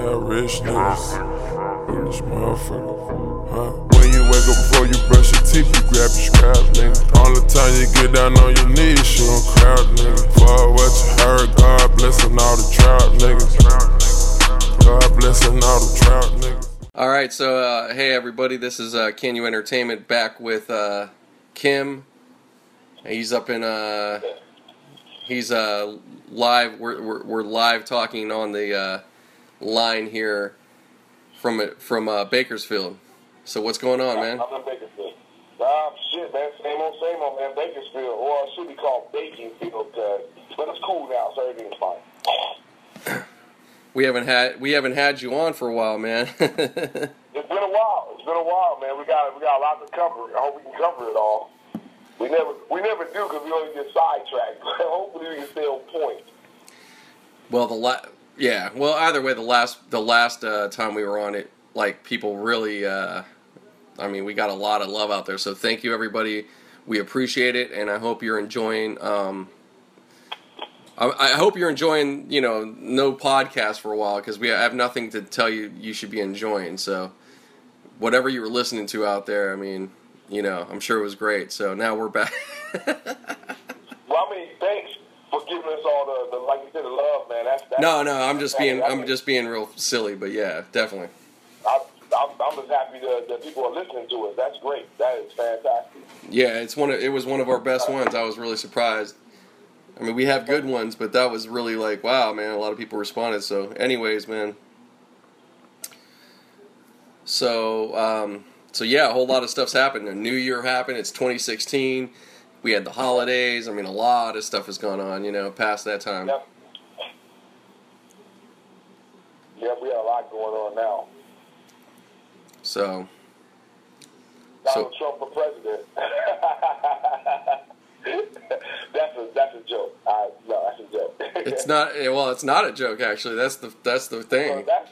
Millionaire rich niggas in this motherfucker. Huh? When you wake up before you brush your teeth, you grab your scrap, nigga. All the time you get down on your knees, you don't crowd, nigga. For what you heard, God blessing all the trout niggas. God blessing all the trout niggas. All right, so uh, hey everybody, this is uh, Can You Entertainment back with uh, Kim. He's up in uh, he's uh live. We're, we're we're live talking on the uh, line here from it from uh, Bakersfield. So what's going on, man? I'm in Bakersfield. Nah, shit, man. Same old, same old, man. Bakersfield, or it should be called Bakersfield, uh, but it's cool now, so everything's fine. We haven't had we haven't had you on for a while, man. It's been a while. It's been a while, man. We got we got a lot to cover. I hope we can cover it all. We never we never do because we always get sidetracked. Hopefully, we can stay on point. well, the la- yeah. Well, either way, the last the last uh, time we were on it, like people really. Uh, I mean, we got a lot of love out there. So thank you, everybody. We appreciate it, and I hope you're enjoying. Um, I, I hope you're enjoying. You know, no podcast for a while because we have nothing to tell you. You should be enjoying. So whatever you were listening to out there, I mean, you know, I'm sure it was great. So now we're back. Well, I mean, thanks for giving us all the, the like you said, the love, man. That's, that's no, no, I'm just being. I'm just being real silly, but yeah, definitely. I, I'm, I'm just happy that, that people are listening to us. That's great. That is fantastic. Yeah, it's one. Of, it was one of our best ones. I was really surprised. I mean, we have good ones, but that was really like, wow, man. A lot of people responded. So, anyways, man. So, um, so yeah, a whole lot of stuff's happened. A new year happened. It's 2016. We had the holidays. I mean, a lot of stuff has gone on. You know, past that time. Yep. Yeah, we got a lot going on now. So, Donald So- Trump for president. that's a that's a joke. I, no, that's a joke. it's not. eh, Well, it's not a joke. Actually, that's the that's the Well, thing. that's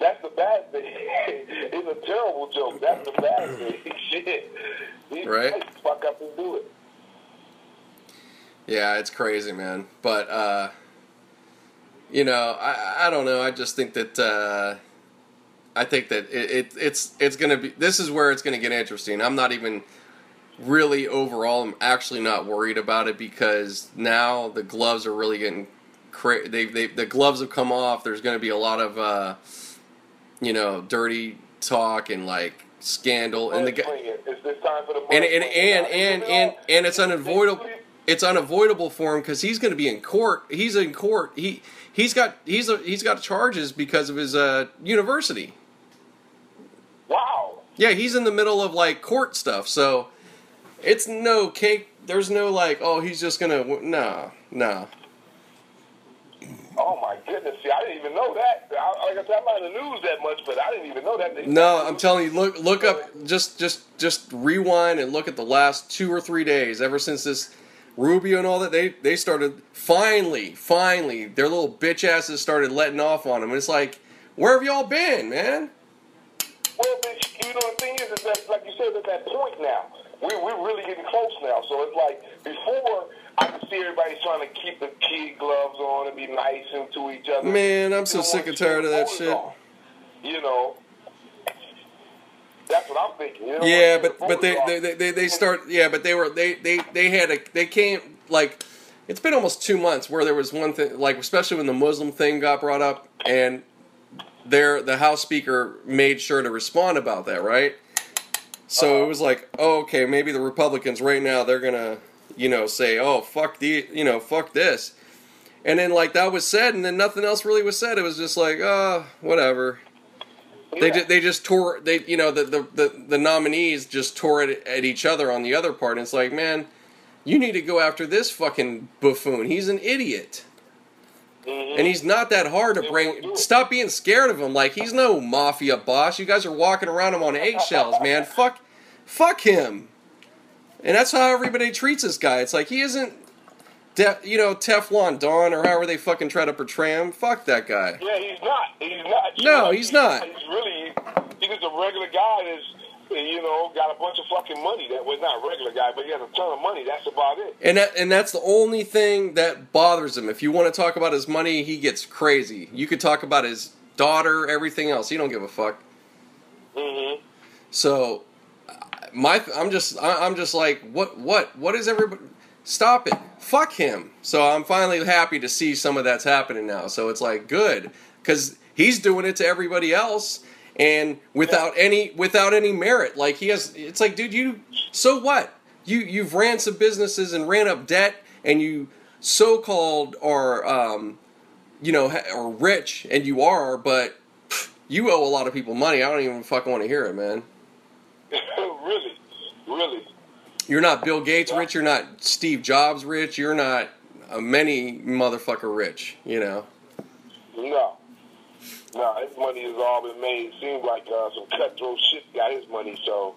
that's the bad thing. it's a terrible joke. That's the bad thing. Shit. These Right. Fuck up and do it. Yeah, it's crazy, man. But uh, you know, I I don't know. I just think that uh, I think that it, it it's it's gonna be. This is where it's gonna get interesting. I'm not even really overall. I'm actually not worried about it because now the gloves are really getting. Cra- they they the gloves have come off. There's gonna be a lot of uh, you know dirty talk and like scandal and the guy Mudslinging. This time for the and and and and and, and it's unavoidable. It's unavoidable for him because he's going to be in court. He's in court. He he's got he's a, he's got charges because of his uh, university. Wow. Yeah, he's in the middle of like court stuff. So it's no cake. There's no like oh he's just gonna no no. Oh my goodness! See, I didn't even know that. I, like I said, I'm not in the news that much, but I didn't even know that. They- No, I'm telling you, look look up just just just rewind and look at the last two or three days ever since this Rubio and all that they they started finally finally their little bitch asses started letting off on him. And it's like, where have y'all been, man? Well, bitch, you know the thing is, is that like you said, at that point now, we we're really getting close now. So it's like before, I could see everybody trying to keep the kid gloves on and be nice and to each other. Man, I'm so sick and tired of that shit. on. You know. That's what I'm thinking. You know, Yeah, but but they, they they they they start yeah, but they were they they they had a they came like it's been almost two months where there was one thing like especially when the Muslim thing got brought up and there the House Speaker made sure to respond about that right. So it uh-huh. was like, oh, okay, maybe the Republicans right now they're gonna, you know, say, oh, fuck the, you know, fuck this, and then like that was said, and then nothing else really was said. It was just like, oh, whatever. They Yeah. ju- they just tore they you know the, the, the, the nominees just tore it at each other on the other part. And it's like, man, you need to go after this fucking buffoon. He's an idiot. Mhm. And he's not that hard to bring. we'll do it. Stop being scared of him. Like he's no mafia boss. You guys are walking around him on eggshells, man. Fuck, fuck him. And that's how everybody treats this guy. It's like he isn't, de- you know, Teflon Don or however they fucking try to portray him. Fuck that guy. Yeah, he's not. He's not. You No, know, he's not. He's really. He's just a regular guy is, you know, got a bunch of fucking money. That was not a regular guy, but he has a ton of money. That's about it. And that, and that's the only thing that bothers him. If you want to talk about his money, he gets crazy. You could talk about his daughter, everything else. He don't give a fuck. Mm-hmm. So, my I'm just I'm just like what what what is everybody? Stop it! Fuck him. So I'm finally happy to see some of that's happening now. So it's like good because he's doing it to everybody else and without any without any merit. Like he has. It's like, dude, you so what? You you've ran some businesses and ran up debt, and you so called are um, you know are rich, and you are, but pff, you owe a lot of people money. I don't even fucking want to hear it, man. really, really. You're not Bill Gates rich. You're not Steve Jobs rich. You're not a many motherfucker rich. You know. No. No, his money has all been made. Seems like uh, some cutthroat shit got his money, so,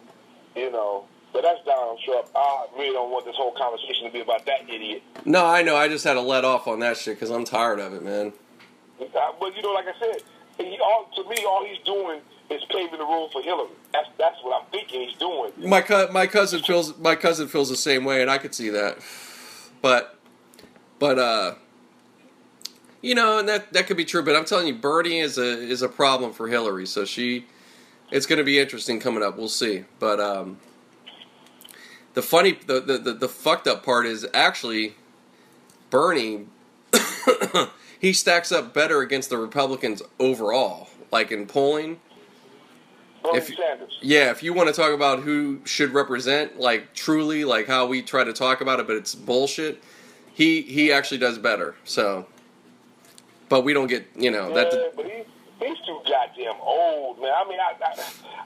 you know. But that's Donald Trump. I really don't want this whole conversation to be about that idiot. No, I know. I just had to let off on that shit because I'm tired of it, man. Uh, But, you know, like I said, he, all, to me, all he's doing is paving the road for Hillary. That's, that's what I'm thinking he's doing. My co- my cousin feels my cousin feels the same way, and I could see that. But, but uh, you know, and that that could be true. But I'm telling you, Bernie is a is a problem for Hillary. So she, it's going to be interesting coming up. We'll see. But um, the funny, the the the, the fucked up part is actually Bernie. he stacks up better against the Republicans overall, like in polling. Bernie If- Sanders. Yeah, if you want to talk about who should represent, like truly, like how we try to talk about it, but it's bullshit. He he actually does better. So, but we don't get you know that. Yeah, but he, he's too goddamn old, man. I mean, I, I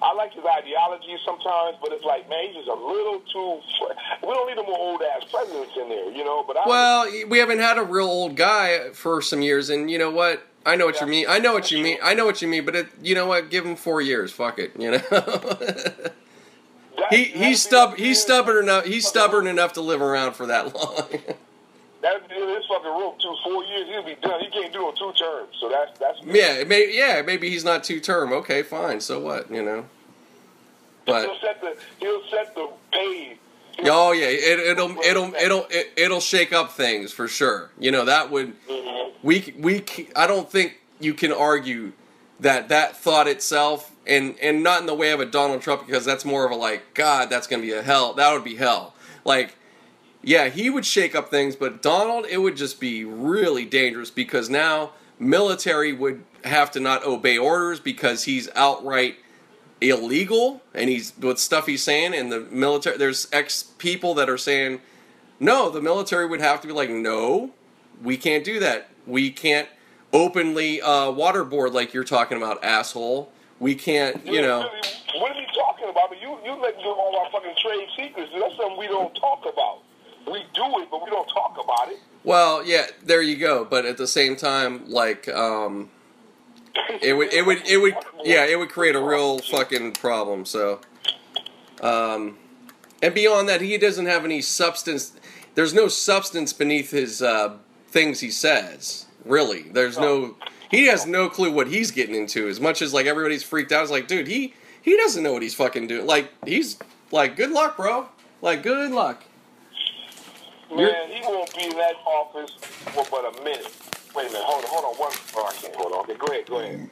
I like his ideology sometimes, but it's like, man, he's just a little too. We don't need more old ass presidents in there, you know. But I, Well, we haven't had a real old guy for some years, and you know what? I know what you mean. I know what you mean. I know what you mean. But it, you know what? Give him four years. Fuck it. You know. he he's stub he's stubborn enough. He's stubborn enough to live around for that long. That'd his fucking rope too. Four years, he'll be done. He can't do it two terms, so that's that's. yeah, it may, yeah, maybe he's not two term. Okay, fine. So what? You know. But he'll set the he'll set the. He'll- Oh yeah, it, it'll it'll it'll it, it'll shake up things for sure. You know that would Mhm. we we I don't think you can argue that that thought itself and and not in the way of a Donald Trump because that's more of a like God that's gonna be a hell that would be hell like yeah he would shake up things but Donald it would just be really dangerous because now military would have to not obey orders because he's outright illegal and he's with stuff he's saying and the military there's ex people that are saying no the military would have to be like no we can't do that we can't openly uh, waterboard like you're talking about asshole we can't you know what are you talking about? You you let go all our fucking trade secrets. That's something we don't talk about. We do it, but we don't talk about it. well yeah there you go but at the same time like um it would it would it would yeah it would create a real fucking problem so um and beyond that he doesn't have any substance there's no substance beneath his uh things he says really there's no he has no clue what he's getting into as much as like everybody's freaked out it's like dude he he doesn't know what he's fucking doing like he's like good luck bro like good luck Man, he won't be in that office for but a minute. Wait a minute, hold on, hold on. One, oh, I can't hold on. Okay, go ahead, go ahead.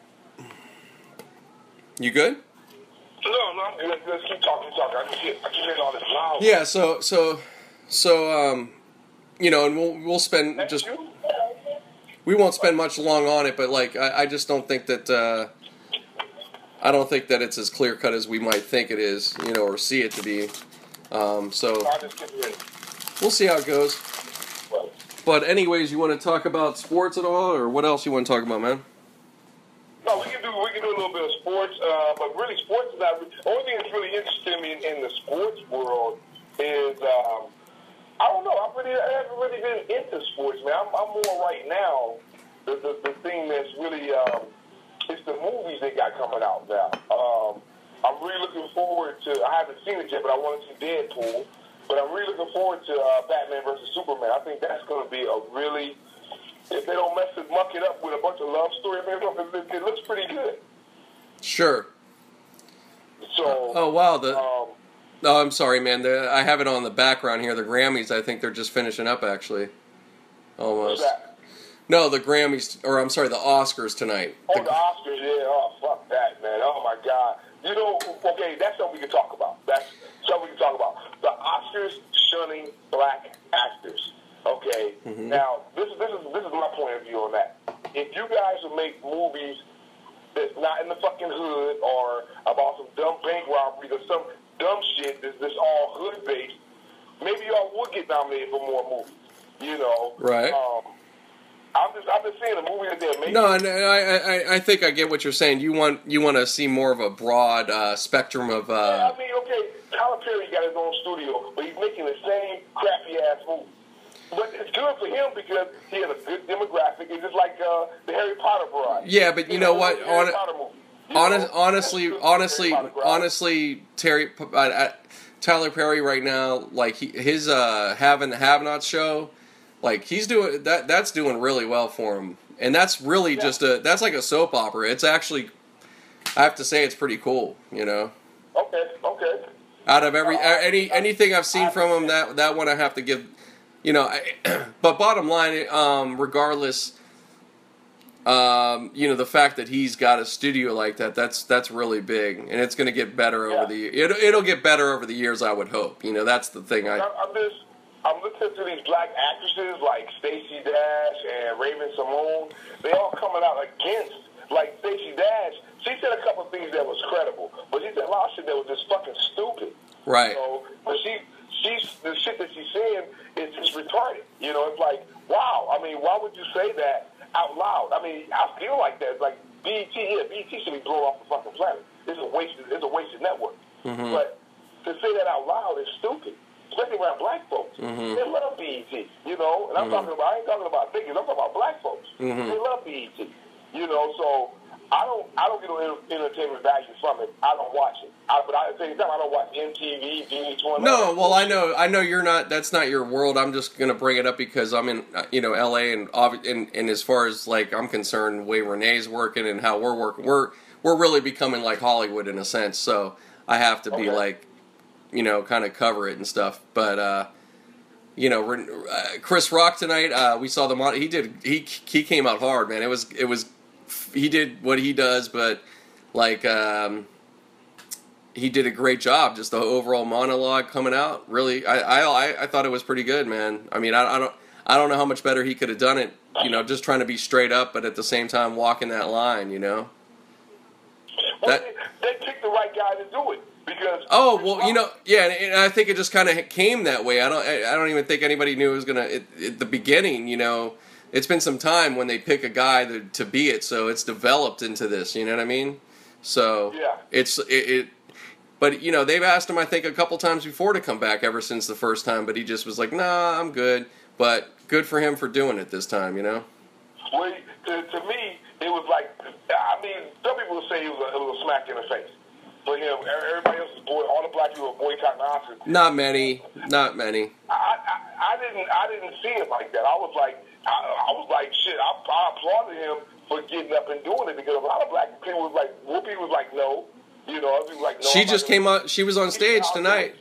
you good No, no, I'm good. Let's keep talking, talking. I can hear, I can hear all this loud. Yeah, so so so um you know, and we'll we'll spend That's just you? we won't spend much long on it, but like I, I just don't think that uh I don't think that it's as clear cut as we might think it is, you know, or see it to be. Um, so I'll just get ready. we'll see how it goes. But anyways, you want to talk about sports at all, or what else you want to talk about, man? No, we can do we can do a little bit of sports, uh, but really sports is not. The only thing that's really interesting me in, in the sports world is um, I don't know. I really I haven't really been into sports, man. I'm, I'm more right now. The, the the thing that's really um, it's the movies they got coming out now. Um, I'm really looking forward to. I haven't seen it yet, but I want to see Deadpool. But I'm really looking forward to uh, Batman versus Superman. I think that's going to be a really if they don't mess it, muck it up with a bunch of love story, it, it looks pretty good. Sure. So, Oh wow, the um, oh I'm sorry, man. The, I have it on the background here. The Grammys. I think they're just finishing up actually. Almost. No, the Grammys, or I'm sorry, the Oscars tonight. Oh, The- the Oscars, yeah. Oh, fuck that, man. Oh my God. You know, okay, that's something we can talk about. That's something we can talk about. The Oscars shunning black actors. Okay. Mm-hmm. Now, this is this is this is my point of view on that. If you guys would make movies that's not in the fucking hood or about some dumb bank robbery or some dumb shit that's, that's all hood based, maybe y'all would get nominated for more movies. You know. Right. Um, I'm just I'm just saying the movie that they're making. No, and I, I, I think I get what you're saying. You want you want to see more of a broad uh, spectrum of. Yeah, Uh, I mean, okay, Tyler Perry got his own studio, but he's making the same crappy ass movie. But it's good for him because he has a good demographic. It's just like uh, the Harry Potter variety. Yeah, but you know what? the Harry Hon- Potter movie. Honest, honestly, good for the honestly, Harry Potter crowd. honestly, Terry, uh, uh, Tyler Perry right now, like he, his uh, having the have not show, like he's doing that. That's doing really well for him, and that's really Yeah. just a that's like a soap opera. It's actually, I have to say, it's pretty cool. You know, Okay, okay. Out of every uh, any anything I've seen from him, that that one I have to give. You know, I, but bottom line, um, regardless. Um, you know the fact that he's got a studio like that that's that's really big and it's going to get better over the it, it'll get better over the years i would hope you know that's the thing i I'm, just, I'm listening to these black actresses like Stacey Dash and Raven-Symoné. They all coming out against, like Stacey Dash. She said a couple of things that was credible, but she said a lot of shit that was just fucking stupid. right So, but she, she's the shit that she's saying is just retarded. You know, it's like, wow. I mean, why would you say that out loud? I mean, I feel like that. It's like BET, yeah, BET should be blown off the fucking planet. It's a wasted, it's a wasted network. Mm-hmm. But to say that out loud is stupid, especially around black folks. Mm-hmm. They love BET, you know. And I'm talking about, I ain't talking about niggas. I'm talking about black folks. Mm-hmm. They love BET, you know. So. I don't. I don't get no entertainment value from it. I don't watch it. I, but at the same time, I don't watch MTV, VH1. no well i know i know you're not that's not your world i'm just going to bring it up because i'm in uh, you know la and, and and as far as like i'm concerned the way renee's working and how we're working we're we're really becoming like hollywood in a sense so i have to be like you know kind of cover it and stuff but uh you know, uh, Chris Rock tonight. Uh, we saw the mon- he did he he came out hard, man. It was it was he did what he does, but like um, he did a great job. Just the overall monologue coming out, really, I I I thought it was pretty good, man. I mean, I, I don't I don't know how much better he could have done it. You know, just trying to be straight up, but at the same time walking that line. You know. Well, that- they, they picked the right guy to do it because. Oh well, you know, yeah, and, and I think it just kind of came that way. I don't, I I don't even think anybody knew it was gonna. At, at the beginning, you know, it's been some time when they pick a guy to, to be it, so it's developed into this. You know what I mean? So Yeah. it's it, it. But you know, they've asked him, I think, a couple times before to come back ever since the first time, but he just was like, "Nah, I'm good." But good for him for doing it this time. You know? Well, to, to me, it was like, I mean, some people would say it was a, it was a smack in the face. For him, everybody else is boy, all the black people were boycotting Oscars. Not many, not many. I, I, I didn't, I didn't see it like that. I was like, I, I was like, shit. I, I applauded him for getting up and doing it because a lot of black people was like, Whoopi was like, no, you know, people was like, no. She I'm just came out. She was on stage tonight.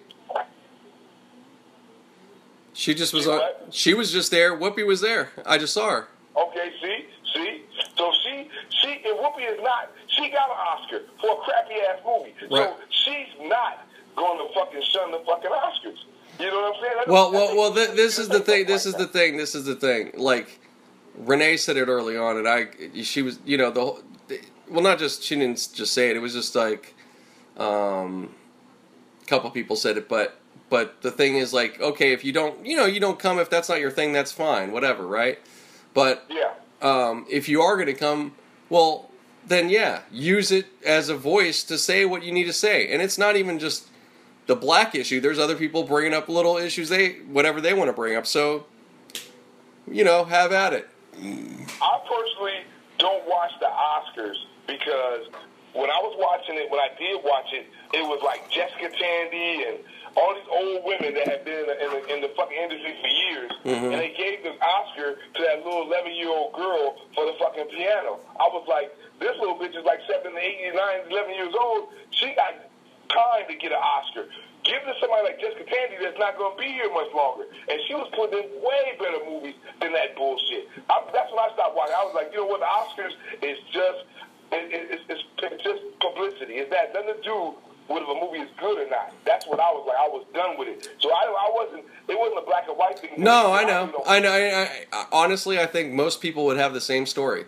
She just was She on. what? She was just there. Whoopi was there. I just saw her. Okay, see, see. So she, she, and Whoopi is not. She got an Oscar for a crappy ass movie. Right. So she's not going to fucking shun the fucking Oscars. You know what I'm saying? Well, well, well. Th- this is the thing. This is the thing. This is the thing. Like Renee said it early on, and I. She was. You know the. whole Well, not just she didn't just say it. It was just like, um, a couple people said it, but but the thing is like, okay, if you don't, you know, you don't come if that's not your thing, that's fine, whatever, right? But Yeah. um, if you are going to come, well, then yeah, use it as a voice to say what you need to say. And it's not even just the black issue. There's other people bringing up little issues they whatever they want to bring up. So, you know, have at it. I personally don't watch the Oscars because when I was watching it, when I did watch it, it was like Jessica Tandy and all these old women that had been in the, in the, in the fucking industry for years, mm-hmm. and they gave the Oscar to that little 11 year old girl for the fucking piano. I was like, this little bitch is like 7, 8, 9, 11 years old. She got time to get an Oscar. Give it to somebody like Jessica Tandy that's not going to be here much longer. And she was putting in way better movies than that bullshit. I, that's when I stopped watching. I was like, you know what? The Oscars is just it, it, it's, it's, it's just publicity. It's that nothing to do with if a movie is good or not. That's what I was like. I was done with it. So I, I wasn't. It wasn't a black and white thing. No, I know. I know. I, I, honestly, I think most people would have the same story.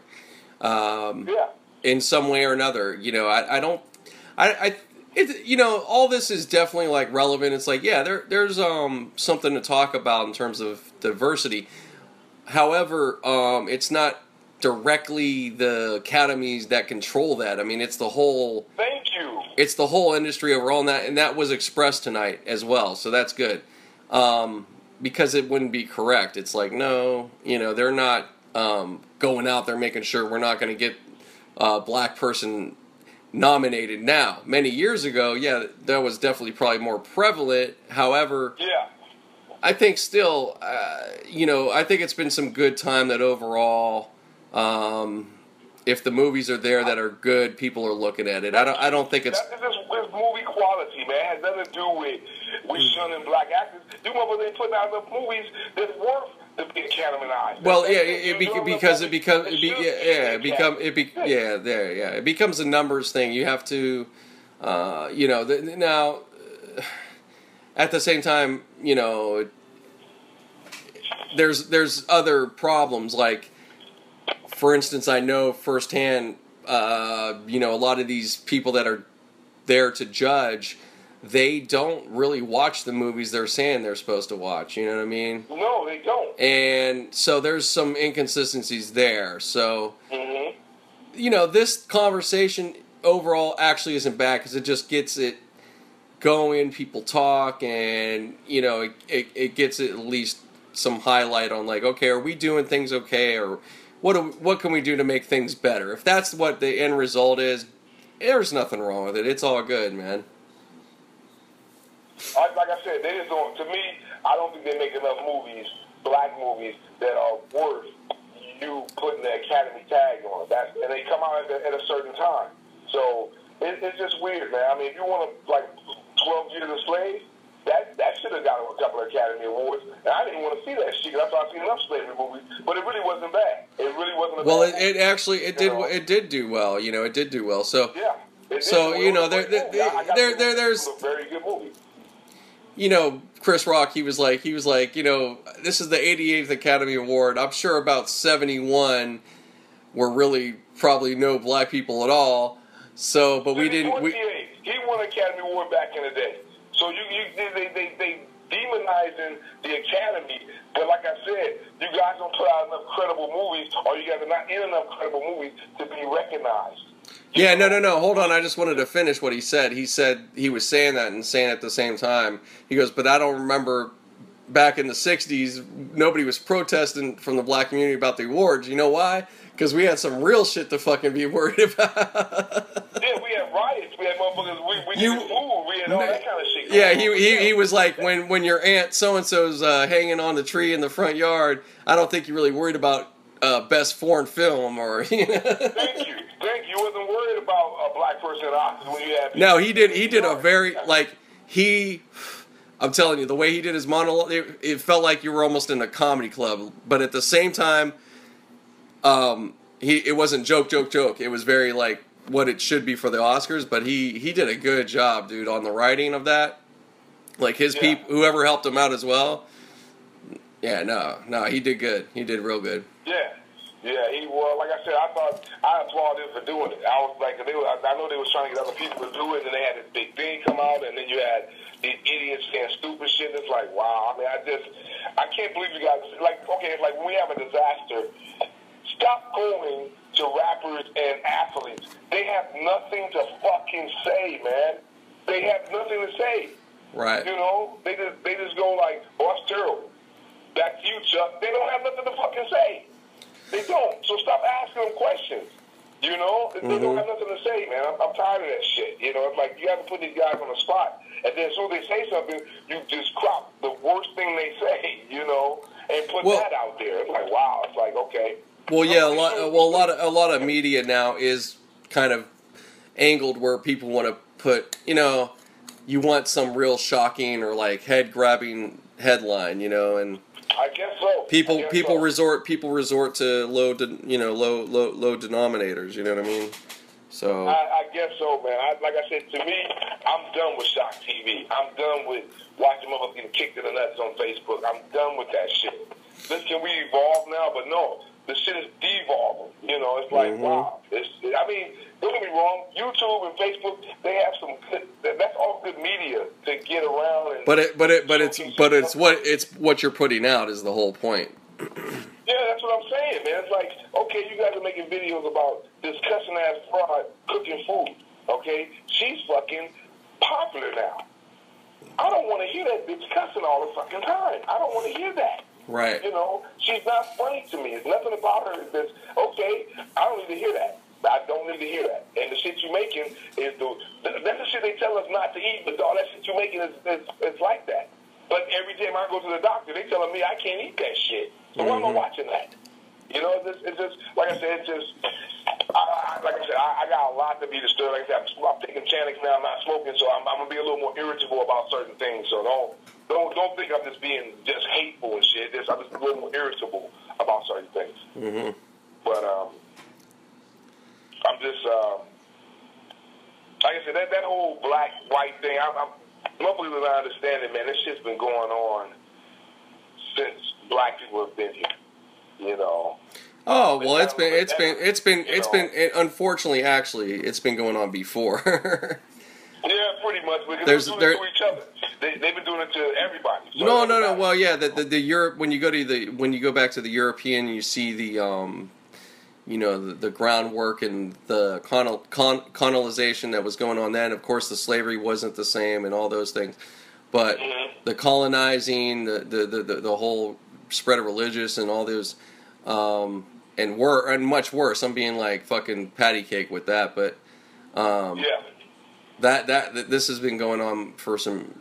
Um, Yeah. in some way or another. You know, I, I don't, I, I, it, you know, all this is definitely like relevant. It's like, yeah, there, there's um something to talk about in terms of diversity. However, um, it's not directly the academies that control that. I mean, it's the whole, Thank you. it's the whole industry overall, and that and that was expressed tonight as well. So that's good. Um, because it wouldn't be correct. It's like no, you know, they're not um, going out there making sure we're not going to get a black person nominated now. Many years ago, yeah, that was definitely probably more prevalent. However, Yeah. I think still, uh, you know, I think it's been some good time that overall, um, if the movies are there that are good, people are looking at it. I don't. I don't think it's. That, this is movie quality, man. It has nothing to do with with shunning black actors. Do you motherfuckers ain't putting out enough movies that's worth the Academy eyes. Well, yeah, it. it, You it be, because it becomes it be, yeah, yeah, it become it be, Yeah. yeah, there, yeah, it becomes a numbers thing. You have to, uh, you know, the, now. uh, At the same time, you know, there's there's other problems like, for instance, I know firsthand, uh, you know, a lot of these people that are there to judge, they don't really watch the movies they're saying they're supposed to watch. You know what I mean? No, they don't. and so there's some inconsistencies there. So hmm you know, this conversation overall actually isn't bad because it just gets it going. People talk, and you know, it, it, it gets at least some highlight on like, okay, are we doing things okay, or what do, what can we do to make things better? If that's what the end result is, there's nothing wrong with it. It's all good, man. Like, like I said, they just don't. To me, I don't think they make enough movies, black movies, that are worth you putting the Academy tag on. That and they come out at, the, at a certain time. So it, it's just weird, man. I mean, if you want to like Twelve Years a Slave, that that should have got a couple of Academy Awards. And I didn't want to see that shit. 'cause I thought I'd seen enough slavery movies, but it really wasn't bad. It really wasn't. A Well, it, it actually it did know? it did do well. You know, it did do well. So Yeah. So, you know, It was a there- there-. I- I there- give there- it there's- a very good movie. You know, Chris Rock, he was like, he was like, you know, this is the 88th Academy Award. I'm sure about 71 were really probably no black people at all. So, but we didn't. We, 28. He won Academy Award back in the day. So you, you they, they, they demonizing the Academy, but like I said, you guys don't put out enough credible movies, or you guys are not in enough credible movies to be recognized. Yeah, no, no, no. Hold on. I just wanted to finish what he said. He said he was saying that and saying it at the same time. He goes, but I don't remember back in the 60s, nobody was protesting from the black community about the awards. You know why? Because we had some real shit to fucking be worried about. Yeah, we had riots, we had motherfuckers, we, we You- food, we had all that kind of shit. Yeah, he, he, he was like when when your aunt so and so's uh, hanging on the tree in the front yard. I don't think you're really worried about uh, best foreign film or you know. Thank you, thank you. Wasn't worried about a black person in office when you had. no, he did he did a very like he. I'm telling you, the way he did his monologue, it, it felt like you were almost in a comedy club. But at the same time, um, he it wasn't joke, joke, joke. It was very like what it should be for the Oscars. But he he did a good job, dude, on the writing of that. Like his Yeah. people, whoever helped him out as well. Yeah, no, no, he did good. He did real good. Yeah, yeah. He well, like I said, I thought I applaud him for doing it. I was like, they were, I know they was trying to get other people to do it, and they had this big thing come out, and then you had these idiots saying stupid shit. It's like, wow. I mean, I just, I can't believe you guys. Like, okay, like when we have a disaster, stop going to rappers and athletes. They have nothing to fucking say, man. They have nothing to say. Right. You know, they just they just go like, "Oh, that's terrible." Back to you, Chuck. They don't have nothing to fucking say. They don't. So stop asking them questions. You know, they don't mm-hmm. have nothing to say, man. I'm, I'm tired of that shit. You know, it's like you have to put these guys on the spot, and then as soon as they say something, you just crop the worst thing they say. You know, and put Well- that out there. It's like, wow. It's like, okay. Well, yeah, a lot. Well, a lot of a lot of media now is kind of angled where people want to put. You know, you want some real shocking or like head grabbing headline, you know, and I guess so. People guess people so. resort people resort to low de, you know low low low denominators, you know what I mean? So I, I guess so, man. I, like I said, to me, I'm done with shock TV. I'm done with watching motherfuckers getting kicked in the nuts on Facebook. I'm done with that shit. This can we evolve now? But no, the shit is devolving. You know, it's like Mhm. wow. It's, I mean, don't get me wrong. YouTube and Facebook, they have some good. That's all good media to get around. And but it but it but it's but it's what it's what you're putting out is the whole point. Yeah, that's what I'm saying, man. It's like, okay, you guys are making videos about this cussing ass fraud cooking food. Okay, she's fucking popular now. I don't want to hear that bitch cussing all the fucking time. I don't want to hear that. Right. You know, she's not funny to me. There's nothing about her that's okay. I don't need to hear that. I don't need to hear that. And the shit you making is the that's the shit they tell us not to eat, but all that shit you making is, is, is like that. But every time I go to the doctor, they telling me I can't eat that shit. So why am I Mhm. watching that? You know, it's just, it's just like I said, it's just I, I, like I said, I, I got a lot to be disturbed. Like I said, I'm, I'm taking Chantix now. I'm not smoking, so I'm, I'm gonna be a little more irritable about certain things. So don't don't don't think I'm just being just hateful and shit. Just, I'm just a little more irritable about certain things. hmm But um, I'm just um, like I said, that that whole black white thing. I'm, I'm motherfuckers are not understanding, man. This shit's been going on since black people have been here. You know. Oh well, it's been it's been it's been it's been it, unfortunately actually it's been going on before. Yeah, pretty much. Because There's- they've there- been doing it to each other. They, they've been doing it to everybody. So no, no, no. Well, yeah, the the, the Europe when you go to the when you go back to the European, you see the um, you know, the, the groundwork and the colonel, con, colonization that was going on then. Of course, the slavery wasn't the same and all those things, but Mhm. the colonizing, the the, the, the whole spread of religious and all those, um, and wor and much worse. I'm being like fucking patty cake with that, but um, Yeah. That, that that this has been going on for some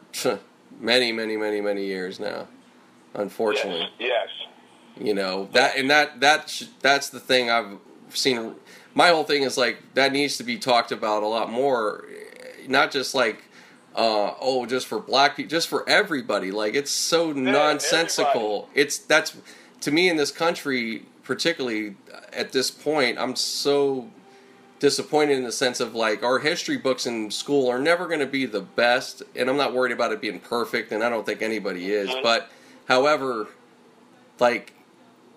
many many many many years now unfortunately. Yes. you know that and that that sh- that's the thing i've seen. My whole thing is like that needs to be talked about a lot more not just like uh, oh just for black people just for everybody. Like it's so nonsensical. It's that's to me in this country particularly at this point i'm so disappointed in the sense of like our history books in school are never going to be the best and i'm not worried about it being perfect and i don't think anybody is but however like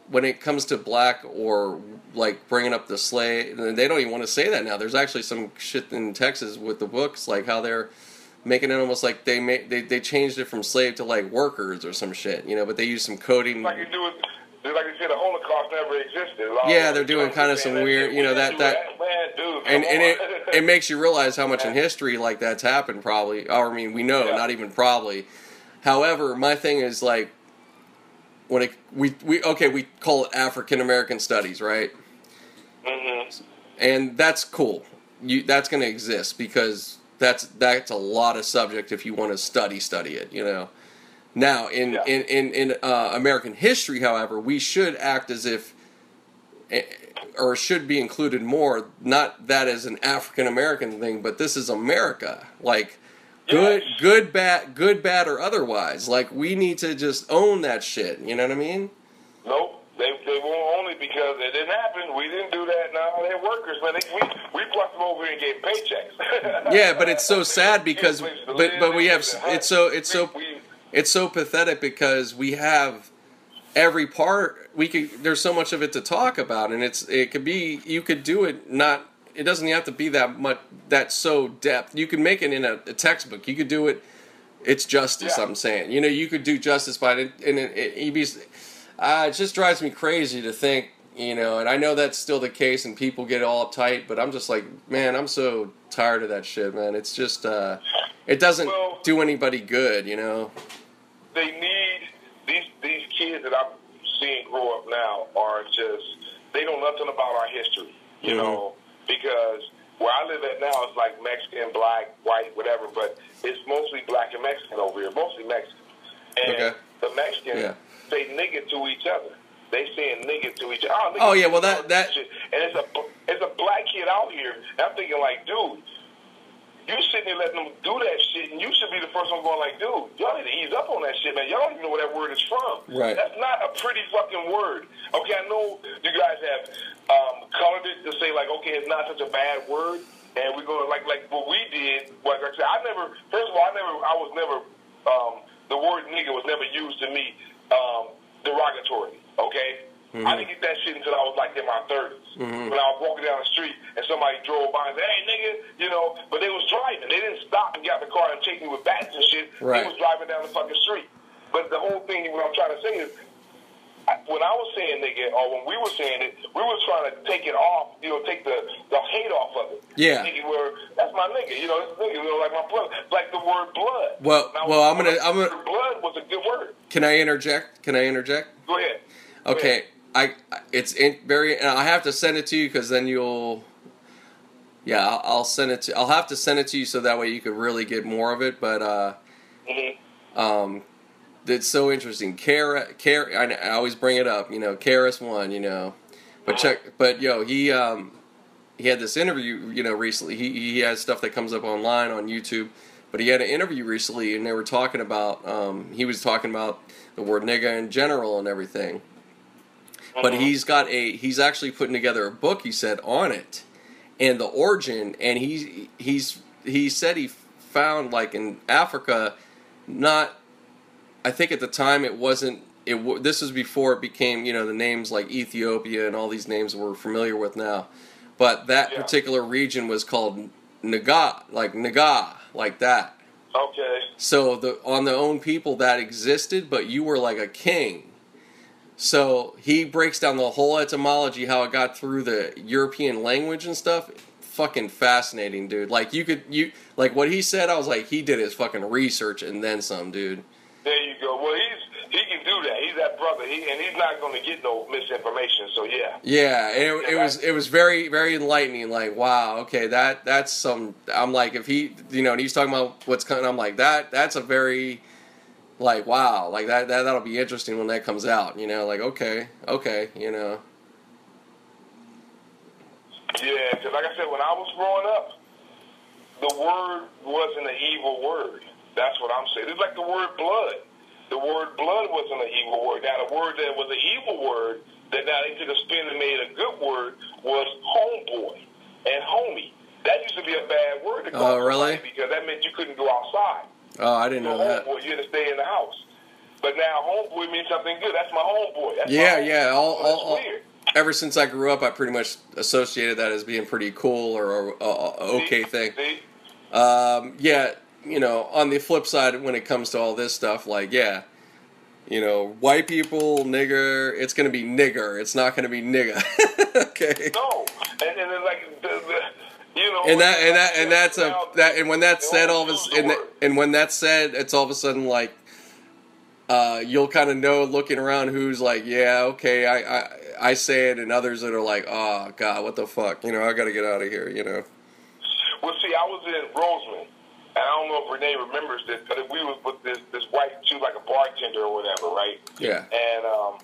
when it comes to black or like bringing up the slave they don't even want to say that now there's actually some shit in texas with the books like how they're making it almost like they made they, they changed it from slave to like workers or some shit you know but they use some coding Like you do. Like you said, the Holocaust never existed. Yeah, they're doing kinda some weird- you know, that- that- and and it it makes you realize how much in history like that's happened probably or I mean we know Yeah. not even probably. However my thing is like when it we we okay we call it African American studies right? Mm-hmm. and that's cool. You that's going to exist because that's that's a lot of subject if you want to study study it you know now in Yeah. in in, in uh, American history however we should act as if eh, or should be included more not that as an African American thing but this is America like good Yes. good bad good bad or otherwise like we need to just own that shit you know what I mean Nope. They, they won't own it because it didn't happen. We didn't do that. Now they're workers, man. They, we we plucked them over and gave paychecks. Yeah, but it's so sad because- Give them places to but- but we have places s- to hunt. it's so- it's so- it's so pathetic because we have every part we could there's so much of it to talk about and it's it could be you could do it not it doesn't have to be that much that so depth. You can make it in a, a textbook. You could do it it's justice Yeah. i'm saying. You know you could do justice by it and it, it, you'd uh, it just drives me crazy to think you know and i know that's still the case and people get all uptight but i'm just like man i'm so tired of that shit man. It's just uh it doesn't Well- do anybody good you know they need these these kids that I'm seeing grow up now are just they don't know nothing about our history, you Mhm. know, because where I live at now is like Mexican, black, white, whatever, but it's mostly black and Mexican over here, mostly Mexican. And Okay. the Mexicans Yeah. say nigga to each other. They saying nigga to each other. Oh, Oh, yeah, well, that- that- and it's a it's a black kid out here. And I'm thinking like, dude, you sitting there letting them do that shit, and you should be the first one going like, dude, y'all need to ease up on that shit, man. Y'all don't even know where that word is from. Right. That's not a pretty fucking word. Okay, I know you guys have um, colored it to say like, okay, it's not such a bad word, and we're going to like like what we did. Like I said, I never. First of all, I never. I was never. Um, the word nigga was never used to me um, derogatory. Okay. Mm-hmm. I didn't get that shit until I was like in my 30s. When I was walking down the street and somebody drove by and said, hey, nigga, you know, but they was driving. They didn't stop and get out the car and chase me with bats and shit. Right. They was driving down the fucking street. But the whole thing, what I'm trying to say is, I- when I was saying nigga, or when we were saying it, we were trying to take it off, you know, take the, the hate off of it. Yeah. Nigga, where, that's my nigga, you know, this nigga, you know, like my blood, Like the word blood. Well- Now, well, I'm gonna- I'm gonna- Blood was a good word. Can I interject? Can I interject? Go ahead. Go Okay, I it's in, very. And I have to send it to you because then you'll. Yeah, I'll, I'll send it to. I'll have to send it to you so that way you could really get more of it. But uh, ahead. um, it's so interesting. Kara, Kara, I, I always bring it up. You know, KRS-One. You know, but check. But yo, he um, he had this interview. You know, recently. He he has stuff that comes up online on YouTube. But he had an interview recently, and they were talking about. Um, he was talking about the word nigga in general and everything. But Mhm. he's got a. He's actually putting together a book. He said on it, and the origin. And he he's he said he found like in Africa, not. I think at the time it wasn't. It this was before it became you know the names like Ethiopia and all these names we're familiar with now, but that Yeah. particular region was called Naga, like Naga, like that. Okay. So the on the own people that existed, but you were like a king. So he breaks down the whole etymology, how it got through the European language and stuff. Fucking fascinating, dude. Like you could you like what he said. I was like, he did his fucking research and then some, dude. There you go. Well, he's he can do that. He's that brother. He and he's not going to get no misinformation. So yeah. Yeah, and it, it was it was very very enlightening. Like, wow, okay, that that's some. I'm like, if he, you know, and he's talking about what's coming. I'm like, that that's a very, like, wow, like that that that'll be interesting when that comes out. You know, like, okay, okay, you know, Yeah, because like I said, when I was growing up, the word wasn't an evil word. That's what I'm saying. It's like the word blood. The word blood wasn't an evil word. Now, the word that was an evil word that now they took a spin and made a good word was homeboy and homie. That used to be a bad word to call Oh, really? because that meant you couldn't go outside. Oh, I didn't So know that. homeboy, you had to stay in the house. But now homeboy means something good. That's my homeboy. That's Yeah, my homeboy. yeah, all- So all- all- Ever since I grew up, I pretty much associated that as being pretty cool or a, a, okay See? thing. See? Um, yeah, you know, on the flip side, when it comes to all this stuff, like, yeah, you know, white people, nigger, it's gonna be nigger. It's not gonna be nigga. okay. No, and, and then like the, the you know, And that and that and that's a that and when that's said, all of a and, and when that's said, it's all of a sudden like. Uh, you'll kind of know looking around who's like, yeah, okay, I, I I say it, and others that are like, oh god, what the fuck, you know, I got to get out of here, you know. Well, see, I was in Rosamond, and I don't know if Renee remembers this, but we was with this this white, she was like a bartender or whatever, right? Yeah. And um,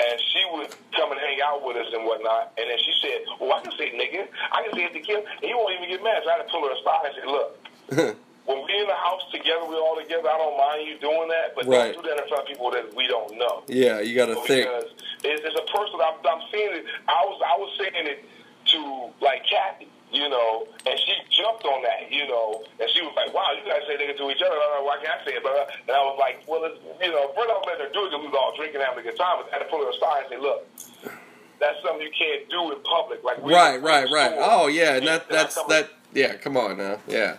and she would come and hang out with us and whatnot. And then she said, "Well, I can say nigga, I can say it to Kim, and he won't even get mad." So I had to pull her aside and say, "Look." When we're in the house together, we're all together. I don't mind you doing that, but Right. don't do that in front of people that we don't know. yeah, you got to think. because it's, it's a person I'm, I'm seeing it. I was I was saying it to like Kathy, you know, and she jumped on that, you know, and she was like, "Wow, you guys say nigga to each other. Uh, Why can't I say it?" But uh, and I was like, "Well, it's, you know, I was letting her do it because we was all drinking, having a good time, but I had to pull her aside and say, look." That's something you can't do in public, like Right, right, right. Oh yeah, and that that's that. Yeah, come on now. Yeah.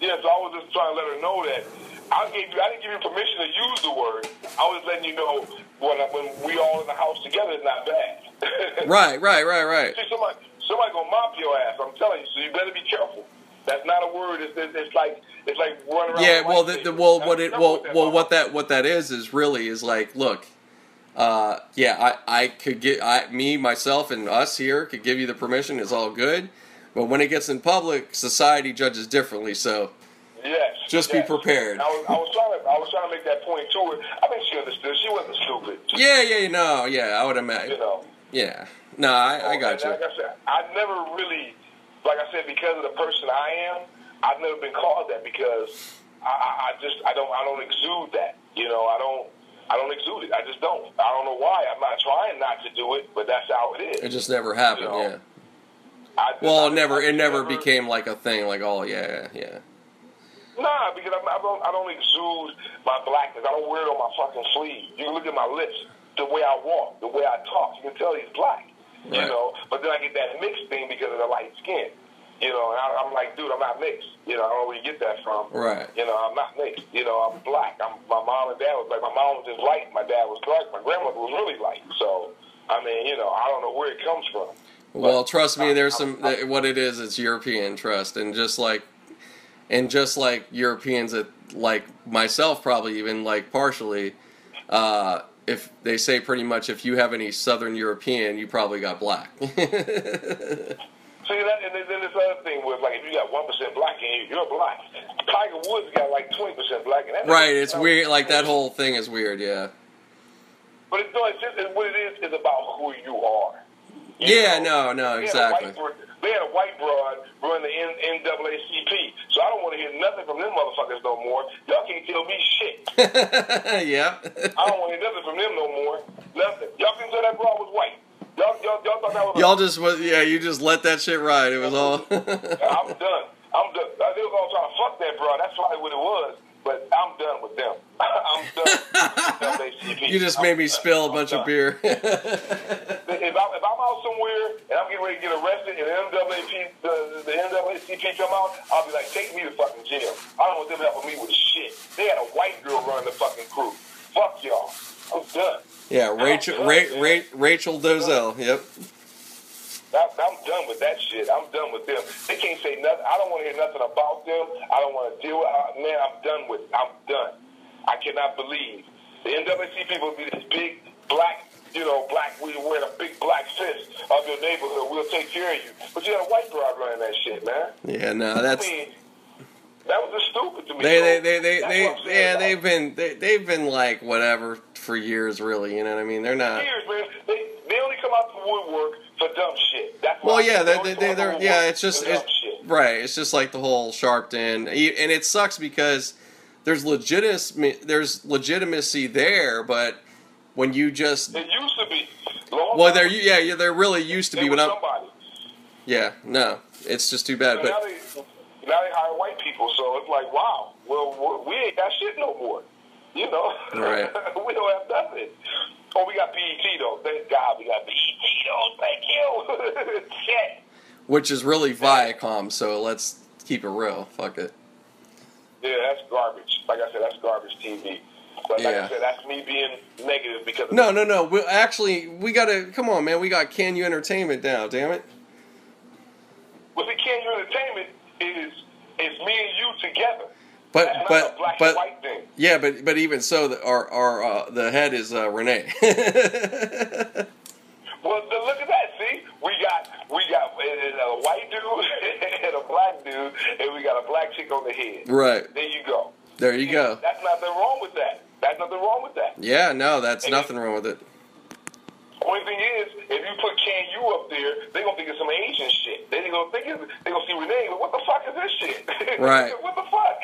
Yeah, so I was just trying to let her know that I gave you, I didn't give you permission to use the word. I was letting you know when when we all in the house together, it's not bad. Right, right, right, right. See, somebody, somebody gonna mop your ass. I'm telling you. So you better be careful. That's not a word. It's, it's, it's like it's like running around. Yeah, well, the, the, well, what it, well, well, what that, what that is, is really is like, look, uh, yeah, I, I could get, I, me, myself, and us here could give you the permission. It's all good, but when it gets in public, society judges differently. So, Yes. Just yes. be prepared. I was, I was trying to I was trying to make that point to her. I think she understood. She wasn't stupid. yeah, yeah, no, yeah, I would imagine. You know. Yeah, no, I, I oh, got And you. Like I said, I never really, like I said, because of the person I am, I've never been called that because I, I I just I don't I don't exude that. You know, I don't I don't exude it. I just don't. I don't know why. I'm not trying not to do it, but that's how it is. It just never happened. You know, yeah. I Well, I- it never I it never never- became like a thing. Like oh yeah yeah. Nah, because I'm, I don't. I don't exude my blackness. I don't wear it on my fucking sleeve. You can look at my lips, the way I walk, the way I talk. You can tell he's black. You know. But then I get that mixed thing because of the light skin. You know, and I, I'm like, dude, I'm not mixed. You know, I don't know where you get that from. Right. You know, I'm not mixed. You know, I'm black. I'm my mom and dad was like, my mom was just light, my dad was dark, my grandmother was really light. So, I mean, you know, I don't know where it comes from. Well, But trust me, there's I'm- some. I'm- What it is, it's European trust, and just like, and just like Europeans that like myself, probably even like partially, uh, if they say pretty much if you have any Southern European, you probably got black. See that, and then, this other thing was like if you got one percent black in you, you're black. Tiger Woods got like twenty percent black, and that right? It's weird. Like that whole thing is weird. Yeah. But it's, no, it's just what it is is about who you are. You Yeah. know? No. No. They had a Exactly. broad- They had a white broad run the N- NAACP, so I don't want to hear nothing from them motherfuckers no more. Y'all can't tell me shit. yeah. I don't want to hear nothing from them no more. Nothing. Y'all can tell that broad was white. Y'all, y'all, y'all thought that was. Y'all just was yeah. You just let that shit ride. It was all. I'm done. I'm done. They was all trying to fuck that broad. That's probably what it was. But I'm done with them. I'm done. with you just I'm made me done. spill a I'm bunch of beer. If, I, if I'm out somewhere and I'm getting ready to get arrested and the NAACP, the, the NAACP come out, I'll be like, take me to fucking jail. I don't want them helping me with shit. They had a white girl running the fucking crew. Fuck y'all. I'm done. yeah. Rachel. Ra- Ra- Rachel Dolezal. Yep. I'm done with that shit. I'm done with them. They can't nothing. I don't want to hear nothing about them. I don't want to deal with. Uh, man, I'm done with. I'm done. I cannot believe the NAACP people be this big black, you know, black. We wear a big black fist of your neighborhood. We'll take care of you. But you got a white broad running that shit, man. Yeah. No. That's. I mean, that was just stupid to me. They, bro. they, they, they, That's they, what I'm saying, yeah, they've been, they, they've been like whatever for years, really. You know what I mean? They're not. Years, man. They, they only come out the woodwork for dumb shit. That's Well, yeah, they, they, they, they're, yeah. It's just, it's, shit. Right. It's just like the whole Sharpton, and it sucks because there's legitimacy, there's legitimacy there, but when you just, It used to be. Long well, there, yeah, yeah, there really used to be, but I'm, somebody. yeah, no, it's just too bad. So now But they now they hire white people, so it's like, wow, well, we ain't got shit no more. You know, Right. we don't have nothing. Oh, we got BET though. Thank God we got BET though. Thank you. shit. Which is really Viacom, so let's keep it real. Fuck it. Yeah, that's garbage. Like I said, that's garbage TV. But like Yeah. I said, that's me being negative because No, no, no. We actually we gotta come on, man. We got Canu Entertainment now. Damn it. Well, see, Canu Entertainment is is me and you together. But That's but a black and but white thing. yeah, but but even so, the, our our uh, the head is uh, Renee. Well, look at that. See, we got we got a white dude and a black dude, and we got a black chick on the head. right There you go. there, you go. That's nothing wrong with that. That's nothing wrong with that. Yeah, no, that's nothing wrong with it. Only thing is, if you put Can You up there, they're gonna think it's some Asian shit. They're gonna think it's, They're gonna see Renee. What the fuck is this shit? Right. what the fuck?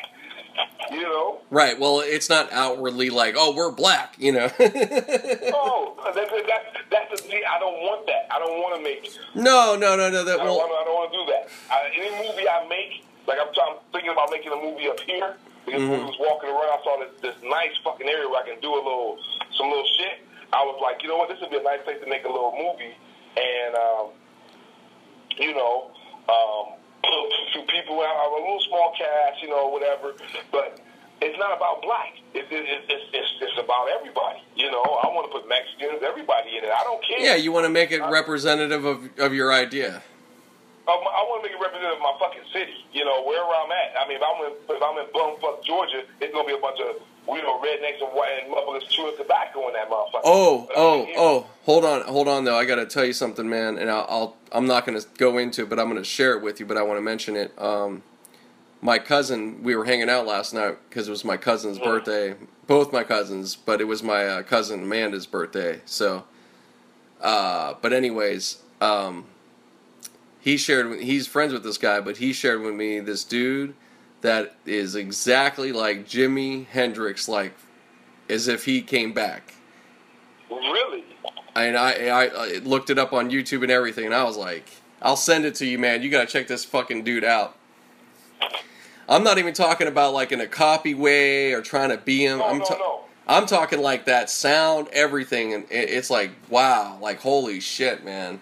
You know? Right. Well, it's not outwardly like, oh, we're black. You know. No, that's that's that's the. I don't want that. I don't want to make. no, no, no, no. That I don't, wanna, I don't want to do that. I, any movie I make, like I'm, I'm thinking about making a movie up here. Because when Mm-hmm. we was walking around, I saw this, this nice fucking area where I can do a little, some little shit. I was like, you know what, this would be a nice place to make a little movie, and um, you know, um, few people out, a little small cast, you know, whatever. But it's not about black. It, it, it, it's, it's it's about everybody. You know, I want to put Mexicans, everybody in it. I don't care. Yeah, you want to make it representative of of your idea. I want to make it representative of my fucking city. You know, wherever I'm at. I mean, if I'm in, if I'm in bumfuck Georgia, it's gonna be a bunch of you know rednecks and white and motherfuckers chewing tobacco in that motherfucker. Oh, oh, oh! Hold on, hold on. Though I got to tell you something, man. And I'll, I'll I'm not going to go into it, but I'm going to share it with you. But I want to mention it. Um, my cousin, we were hanging out last night because it was my cousin's Yeah. birthday. Both my cousins, but it was my uh, cousin Amanda's birthday. So, uh, but anyways, um, he shared. He's friends with this guy, but he shared with me this dude that is exactly like Jimi Hendrix, like as if he came back. Really? And I, I, I looked it up on YouTube and everything, and I was like, I'll send it to you, man. You gotta check this fucking dude out. I'm not even talking about like in a copy way or trying to be him. No, I'm no, ta- no. I'm talking like that sound, everything, and it- it's like wow, like holy shit, man.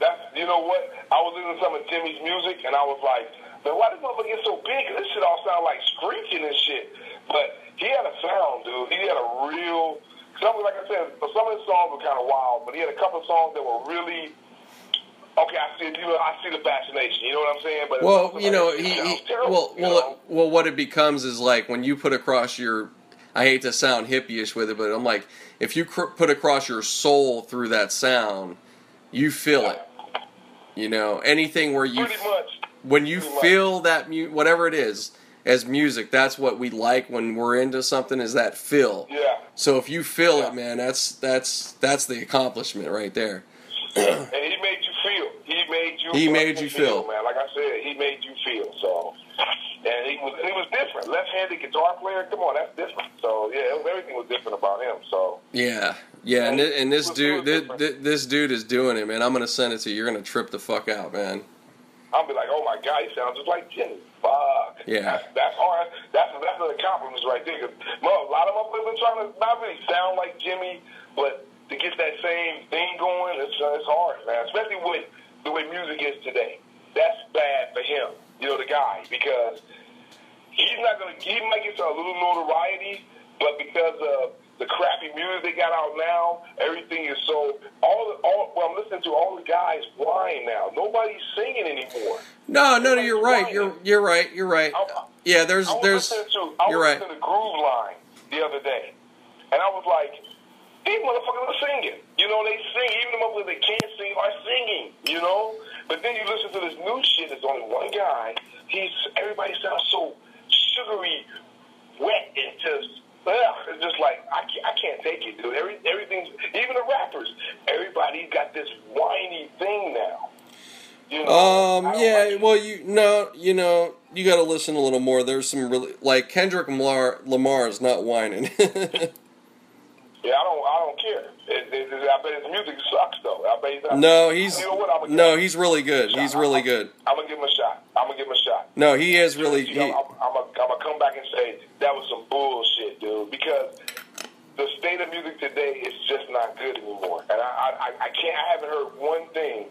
That's you know what? I was listening to some of Jimi's music, and I was like, man, why this motherfucker get so big? This shit all sound like screeching and shit. But he had a sound, dude. He had a real. Some like I said, some of his songs were kind of wild, but he had a couple of songs that were really. Okay, I see. You know, I see the fascination. You know what I'm saying? But Well, you know, he, he terrible, well, well, know? well, what it becomes is like when you put across your. I hate to sound hippie-ish with it, but I'm like, if you cr- put across your soul through that sound, you feel it. You know, anything where you pretty much. when you Pretty much. feel that mu- whatever it is as music, that's what we like when we're into something is that feel. Yeah. So if you feel Yeah. it, man, that's that's that's the accomplishment right there. and he made you feel. He made you. He made you feel. man. Like I said, he made you feel. So, and he was he was different. Left-handed guitar player. Come on, that's different. So yeah, it was, everything was different about him. So Yeah, yeah, and, and this dude, so thi- different. thi- this dude is doing it, man. I'm gonna send it to you. You're gonna trip the fuck out, man. I'll be like, oh my god, he sounds just like Jimi. Fuck. Yeah. That's that's hard. That's that's the compliments right there. 'Cause, well, a lot of them have been trying to not really sound like Jimi, but to get that same thing going, it's uh, it's hard, man. Especially with the way music is today. That's bad for him. You know, the guy because he's not gonna. He might get a little notoriety, but because of the crappy music they got out now, everything is so. All the all. Well, I'm listening to all the guys whine now. Nobody's singing anymore. No, no, no, you're right. You're you're right. You're right. I- Yeah, there's I was there's. to I You're was right. listening to the Groove Line the other day, and I was like, these motherfuckers are singing. You know, they sing. Even the motherfuckers that can't sing are singing. You know, but then you listen to this new shit. There's only one guy. He's everybody sounds so sugary, wet, and just. Ugh, it's just like I can't, I can't take it, dude. Every, everything's even the rappers. Everybody's got this whiny thing now. You know, Um. Yeah. like. Well, you no. You know. You got to listen a little more. There's some really like Kendrick Lamar. Lamar is not whining. Yeah, I don't. I don't care. It, it, it, I bet his music sucks though. I bet he's not. no, he's You know what? No. He's really good. He's really good. I'm gonna give him a shot. I'm gonna give him a shot. No, he is really. He, I'm, I'm, I'm, gonna, I'm gonna come back and say that was some bullshit, dude. Because the state of music today is just not good anymore. And I, I, I can't. I haven't heard one thing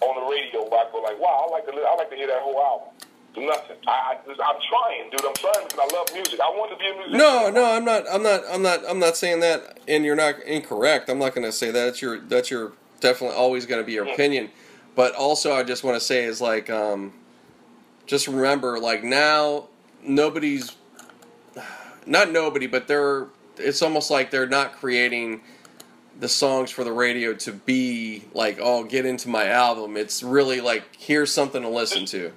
on the radio where I go like, wow, I like to. I like to hear that whole album. Nothing. I, I, I'm trying, dude. I'm trying because I love music. I want to be a musician. No, no, I'm not. I'm not. I'm not. I'm not saying that, and you're not incorrect. I'm not going to say that. It's your. That's your definitely always going to be your opinion. But also, I just want to say is like, um, just remember, like now, nobody's, not nobody, but they're. It's almost like they're not creating the songs for the radio to be like, oh, get into my album. It's really like, here's something to listen to.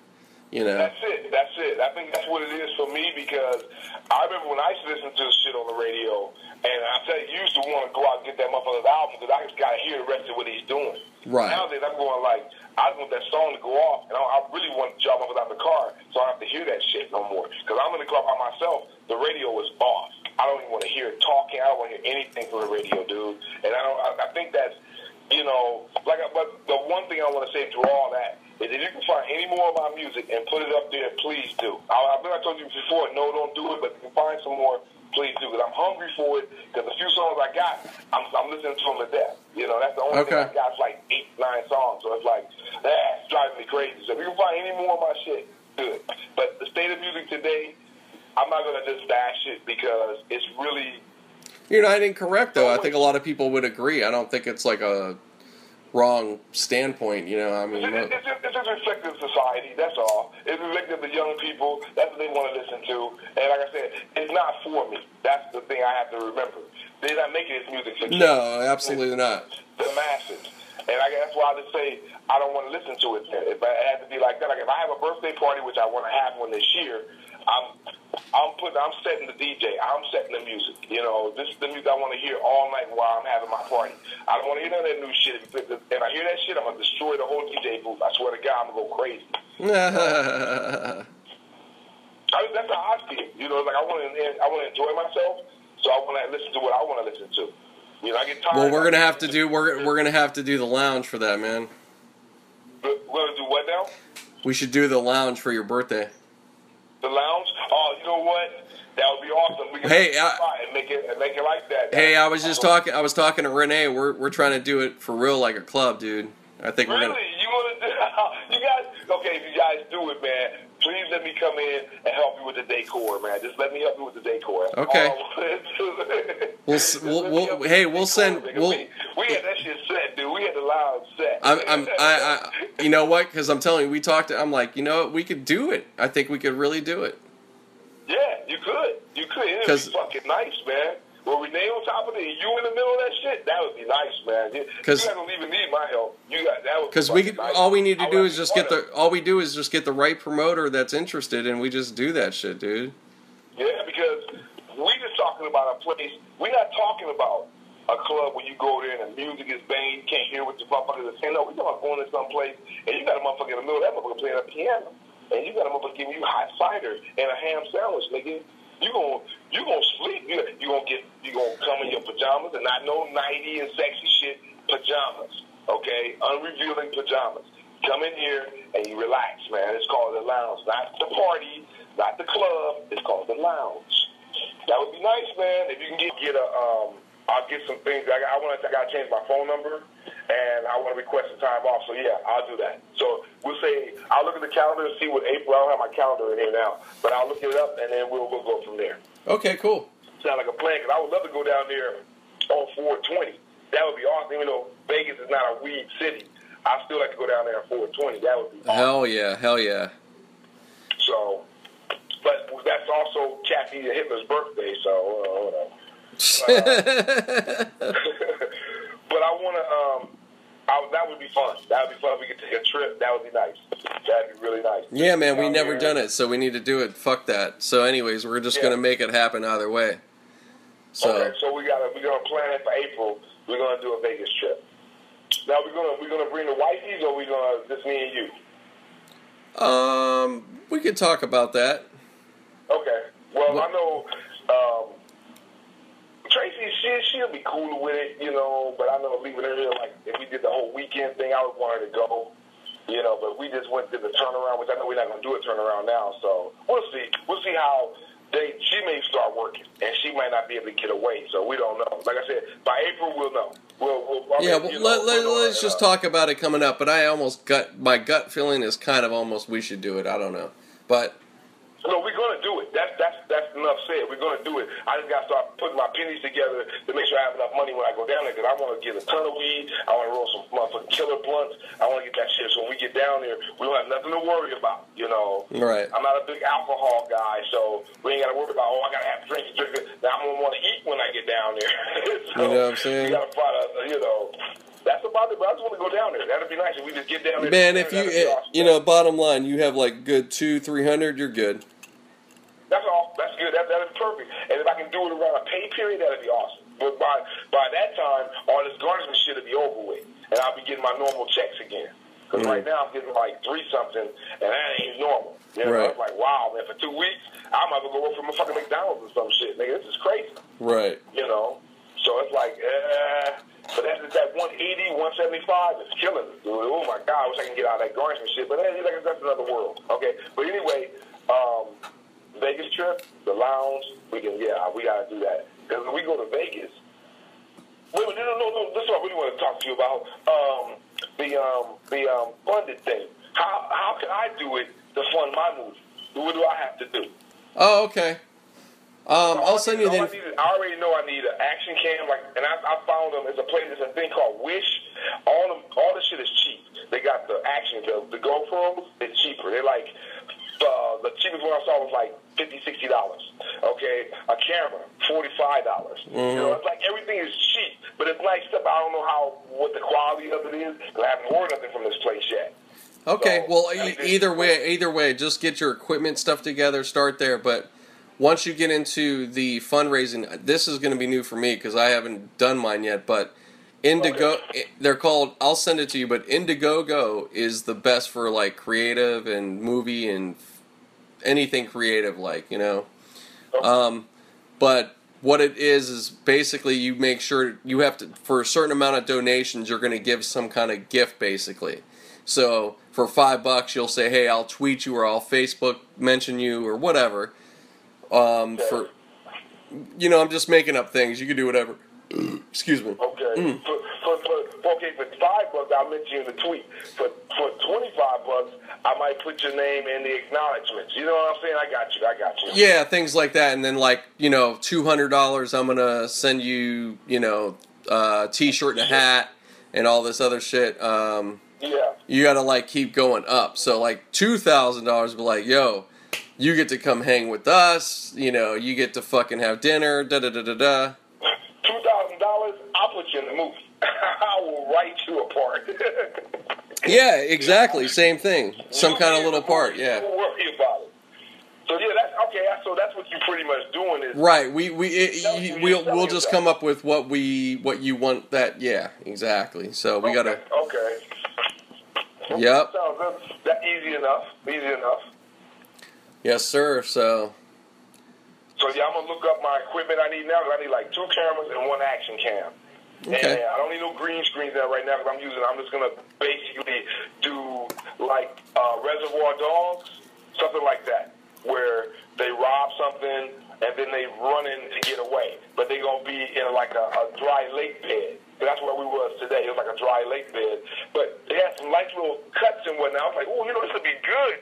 You know. That's it. That's it. I think that's what it is for me because I remember when I used to listen to the shit on the radio, and I tell you, you used to want to go out and get that motherfucker's album because I just got to hear the rest of what he's doing. Right. Nowadays, I'm going like, I want that song to go off, and I, I really want to jump up out the car so I don't have to hear that shit no more. Because I'm in the car by myself. The radio is off. I don't even want to hear it talking. I don't want to hear anything from the radio, dude. And I don't. I, I think that's, you know, like. I- But the one thing I want to say to all that is if you can find any more of my music and put it up there, please do. I, I think I told you before, no, don't do it. But if you can find some more, please do. Because I'm hungry for it. Because the few songs I got, I'm, I'm listening to them to death. You know, that's the only Okay. thing I got. Like eight, nine songs. So it's like, ah, driving me crazy. So if you can find any more of my shit, good. But the state of music today, I'm not gonna just bash it because it's really You're not incorrect though. I oh think a lot of people would agree. I don't think it's like a wrong standpoint. You know, I mean, It's, it's, just reflective society. That's all. It's reflective the young people. That's what they want to listen to. And like I said, it's not for me. That's the thing I have to remember. They're not making this music for kids. no, absolutely not. the masses. And I, that's why I just say I don't want to listen to it. Then. If I, it has to be like that, like if I have a birthday party, which I want to have one this year, I'm I'm putting I'm setting the DJ. I'm setting the music. You know, this is the music I want to hear all night while I'm having my party. I don't want to hear none of that new shit. If I hear that shit, I'm gonna destroy the whole DJ booth. I swear to God, I'm gonna go crazy. I mean, that's how I feel. You know, like I want to I want to enjoy myself. So I want to listen to what I want to listen to. You know, I get tired. Well, we're gonna have to do we're we're gonna have to do the lounge for that, man. We're gonna do what now? We should do the lounge for your birthday. The lounge? Oh, you know what? That would be awesome. We can Hey, I- and make it and make it like that. Hey, I was just talking. I was talking to Renee. We're we're trying to do it for real, like a club, dude. I think we're Really? gonna. You want to do? You guys? Okay, if you guys do it, man, please let me come in and help you with the decor, man. Just let me help you with the decor. Okay. all I wanna do. We'll we'll- we'll- hey, we'll send- we'll- we, had that shit set, dude. We had the lounge set. I'm, I'm, I, I, you know what? Because I'm telling you, we talked. I'm like, you know what? We could do it. I think we could really do it. Yeah, you could. You could. It'd be fucking nice, man. Well, Renee on top of it, and you in the middle of that shit, that would be nice, man. You, 'Cause- you don't even need my help. You got that. would be Because we could. nice. All we need to I do is just get the. All we do is just get the right promoter that's interested, and we just do that shit, dude. Yeah, because we just talking about a place. We're not talking about a club where you go there and the music is banging, you can't hear what the motherfuckers are saying. No, we talking about going to some place and you got a motherfucker in the middle of that motherfucker playing a piano, and you got a motherfucker giving you hot cider and a ham sandwich, nigga. You gon' you gonna sleep. You you gonna get you gonna come in your pajamas and not no nighty and sexy shit pajamas. Okay, unrevealing pajamas. Come in here and you relax, man. It's called the lounge, not the party, not the club. It's called the lounge. That would be nice, man. If you can get get a, um, I'll get some things. I, I want to. I got to change my phone number, and I want to request some time off. So yeah, I'll do that. So we'll say I'll look at the calendar and see what April. I don't have my calendar in here now, but I'll look it up, and then we'll we'll go from there. Okay, cool. Sound like a plan? Because I would love to go down there on 420. That would be awesome. Even though Vegas is not a weed city, I still like to go down there on 420. That would be awesome. Hell yeah, hell yeah. So, but that's also Kathy Hitler's birthday. So uh, but I want to. Um, I, that would be fun. That would be fun. if We could take a trip. That would be nice. That'd be really nice. yeah, man, we never there. done it, so we need to do it. Fuck that. So, anyways, we're just Yeah. gonna make it happen either way. So, okay, so we got to we're gonna plan it for April. We're gonna do a Vegas trip. Now we're gonna we're gonna bring the wifeys, or we gonna just me and you. um, we could talk about that. Okay. Well, What- I know um, Tracy. She she'll be cool with it, you know. But I know leaving her here, like if we did the whole weekend thing, I would want her to go. You know, but we just went through the turnaround, which I know we're not going to do a turnaround now. So we'll see. We'll see how they. She may start working, and she might not be able to get away. So we don't know. Like I said, by April we'll know. We'll. we'll I Yeah, well, you let, know, let, we'll let's just talk about it coming up. But I almost gut my gut feeling is kind of almost we should do it. I don't know, but No, we're gonna do it. That's that's that's enough said. We're gonna do it. I just gotta start putting my pennies together to make sure I have enough money when I go down there. Because I want to get a ton of weed. I want to roll some motherfucking killer blunts. I want to get that shit. So when we get down there, we don't have nothing to worry about. You know. Right. I'm not a big alcohol guy, so we ain't gotta worry about. Oh, I gotta have drinks. drink. And drink. Now I'm gonna want to eat when I get down there. You know what I'm saying? We gotta find a, you know. About it. But I just want to go down there. That'd be nice if we just get down there. man, if you be eh, awesome. you know, bottom line, you have like good two, three hundred, you're good. That's all. That's good. That that is perfect. And if I can do it around a pay period, that'd be awesome. But by by that time, all this garnishment shit will be over with, and I'll be getting my normal checks again. Because Mm. right now I'm getting like three something, and that ain't normal. You know, Right. it's like wow, man. For two weeks, I might as well go work for my fucking McDonald's or some shit, nigga. This is crazy. Right. You know. So it's like, eh. But that's that 180, 175 is killing me, dude. Oh my god, I wish I can get out of that and shit. But eh, like, that's another world. Okay. But anyway, um, Vegas trip, the lounge, we can yeah, we gotta do that. Because when we go to Vegas, wait, wait, no, no, no, no, this is what I really want to talk to you about. Um, the um, the um, funded thing. How how can I do it to fund my movie? What do I have to do? Oh, okay. Um, All I'll send you all the. I, need I already know I need an action cam, like, and I, I found them. There's a place, there's a thing called Wish. All them, all the shit is cheap. They got the action, the, the GoPros. It's cheaper. They're like uh, the cheapest one I saw was like fifty, sixty dollars. Okay, a camera, forty five dollars. You Mm-hmm. know, it's like everything is cheap, but it's nice stuff. I don't know how what the quality of it is I haven't ordered nothing from this place yet. Okay, So, well, e- either way, either way, just get your equipment stuff together, start there. But once you get into the fundraising, this is going to be new for me because I haven't done mine yet. But Indigo, i- they're called. I'll send it to you. But Indiegogo is the best for like creative and movie and anything creative, like you know. Um, but what it is is basically you make sure you have to for a certain amount of donations you're going to give some kind of gift basically. So for five bucks you'll say, hey, I'll tweet you or I'll Facebook mention you or whatever. Um, for you know, I'm just making up things. You can do whatever. Excuse me. Okay. Mm. For, for, for, okay, for five bucks, I'll mention you in the tweet. For for twenty five bucks, I might put your name in the acknowledgments. You know what I'm saying? I got you. I got you. Yeah, things like that, and then like you know, two hundred dollars. I'm gonna send you, you know, uh, t-shirt and a hat and all this other shit. Um, Yeah. you gotta like keep going up. So like two thousand dollars, be like, yo, you get to come hang with us. You know, you get to fucking have dinner. Da da da da da. Two thousand dollars, I'll put you in the movie. I will write you a part. Yeah, exactly. Same thing. Some kind of little part. Yeah. Don't worry about it. So yeah, that's okay. So that's what you pretty much doing is Right. We we it, we'll we'll just come up with what we what you want. That yeah, exactly. So we gotta. Okay. Yep. Sounds good. That easy enough. Easy enough. Yes, sir. So So yeah, I'm gonna look up my equipment I need now. 'cause I need like two cameras and one action cam. Okay. And I don't need no green screens there right now because I'm using. I'm just gonna basically do like uh, Reservoir Dogs, something like that, where they rob something and then they run in to get away, but they gonna be in like a, a dry lake bed. And that's where we was today. It was like a dry lake bed, but they had some nice little cuts and whatnot. I was like, oh, you know, this would be good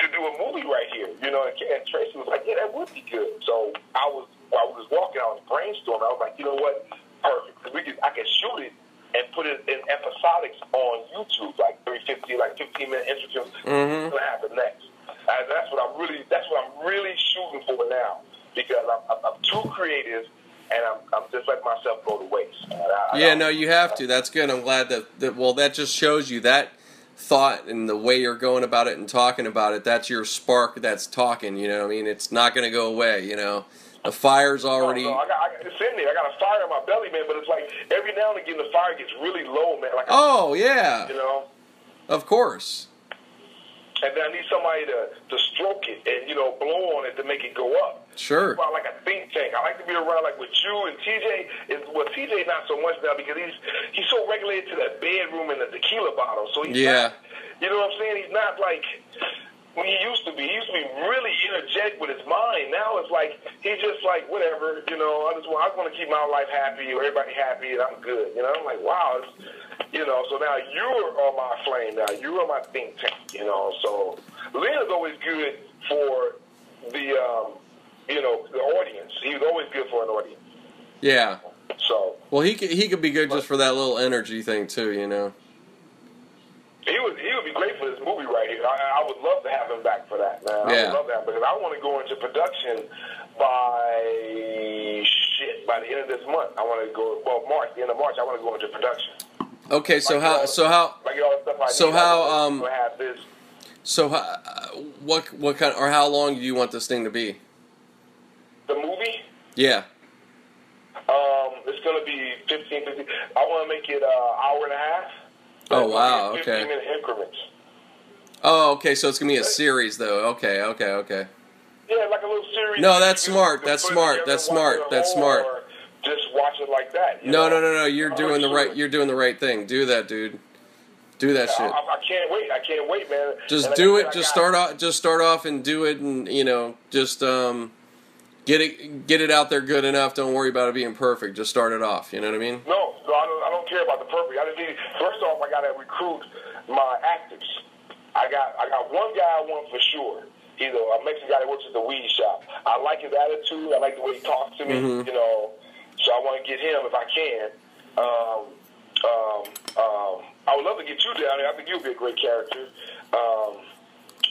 to do a movie right here. You know, and, and Tracy was like, yeah, that would be good. So I was, I was walking, I was brainstorming. I was like, you know what? Perfect. 'Cause we could, I could shoot it and put it in episodics on YouTube, like 350, like 15 minute interviews. Mhm. What's gonna happen next? And that's what I'm really, that's what I'm really shooting for now because I'm, I'm, I'm too creative and I'm, I'm just letting myself go to waste. I- I yeah, don't- no, you have to. That's good. I'm glad that that. Well, that just shows you that thought and the way you're going about it and talking about it. That's your spark. That's talking. You know, what I mean, it's not going to go away. You know, the fire's already. No, no, I got, I it's in there. I got a fire in my belly, man. But it's like every now and again the fire gets really low, man. Like, Oh yeah, you know. of course. And then I need somebody to, to stroke it and you know blow on it to make it go up. Sure. Well, like a think tank. I like to be around like with you and TJ. Is well, TJ not so much now because he's he's so regulated to that bedroom and the tequila bottle. So he's Yeah. not, you know what I'm saying? He's not like when he used to be. He used to be really energetic with his mind. Now it's like he's just like whatever. You know, I just want I just want to keep my life happy or everybody happy and I'm good. You know, I'm like wow. It's, you know, so now you're on my flame. Now you're on my think tank. You know, so Lena's always good for the um, you know the audience. He was always good for an audience. Yeah. So Well, he could he could be good just for that little energy thing too. You know. he would he would be great for this movie right here. I, I would love to have him back for that, man. I Yeah. would love that because I want to go into production by shit by the end of this month. I want to go well March, the end of March. I want to go into production. Okay, so Like how all- so how like all the stuff I So need. how, I um, wanna have this. so how, what what kind or how long do you want this thing to be? The. Yeah. Um, it's gonna be 15, 15. I want to make it uh, hour and a half. Oh, wow, gonna 15 okay. minute increments. Oh, okay. So it's gonna be a series, though. Okay, okay, okay. Yeah, like a little series. No, that's smart, that's smart, that's smart, that's smart. Just watch it like that. No, know? no, no, no. You're I'm doing the gonna right. You're doing the right thing. Do that, dude. Do that I, shit. I, I can't wait. I can't wait, man. Just And do it. Just start off. Just start off and do it, and you know, just um, get it get it out there good enough. Don't worry about it being perfect. Just start it off. You know what I mean? No, no, I don't, I don't care about the perfect. I just need first off, I got to recruit my actors. I got I got one guy I want for sure. He's a, a Mexican guy that works at the weed shop. I like his attitude. I like the way he talks to me. Mhm. You know, so I want to get him if I can. Um, um, um, I would love to get you down there. I think you'd be a great character. Um,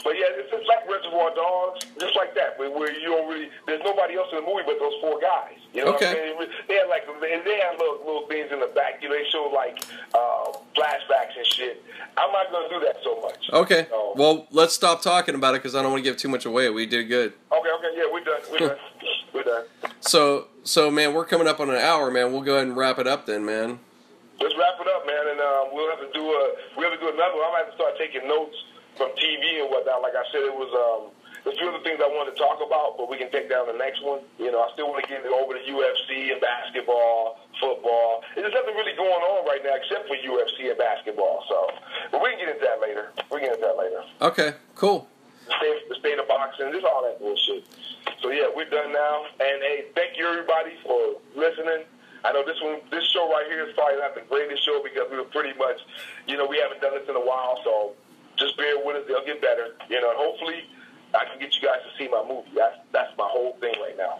but yeah, it's just like Reservoir Dogs, just like that, where, where you don't really, there's nobody else in the movie but those four guys. You know Okay. what I'm saying? They had like, and they had little, little things in the back. You know, they show like uh, flashbacks and shit. I'm not gonna do that so much. Okay. So- Well, let's stop talking about it because I don't want to give too much away. We did good. Okay, okay, yeah, we're done. We're done. We're done. So, so man, we're coming up on an hour, man. We'll go ahead and wrap it up then, man. Let's wrap it up, man, and um, we'll have to do a we'll have to do another. I might have to start taking notes from TV and whatnot. Like I said, it was um, there's a few other things I want to talk about, but we can take down the next one. You know, I still want to get over to UFC and basketball, football. There's nothing really going on right now except for UFC and basketball. So, but we can get into that later. We can get into that later. Okay, cool. The state, the state of boxing, just all that bullshit. So yeah, we're done now. And hey, thank you everybody for listening. I know this one, this show right here is probably not the greatest show because we were pretty much, you know, we haven't done this in a while. So just bear with us; they'll get better. You know, and hopefully I can get you guys to see my movie. That's that's my whole thing right now.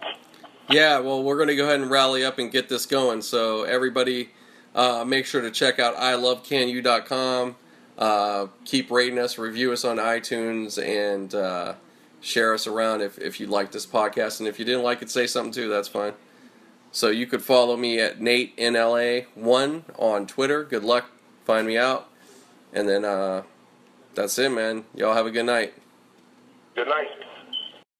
Yeah, well, we're going to go ahead and rally up and get this going. So everybody, uh, make sure to check out ilovecanu.com. Uh, keep rating us, review us on iTunes, and uh, share us around if, if you like this podcast. And if you didn't like it, say something too. That's fine. So you could follow me at Nate NLA1 on Twitter. Good luck. Find me out. And then uh, that's it, man. Y'all have a good night. Good night.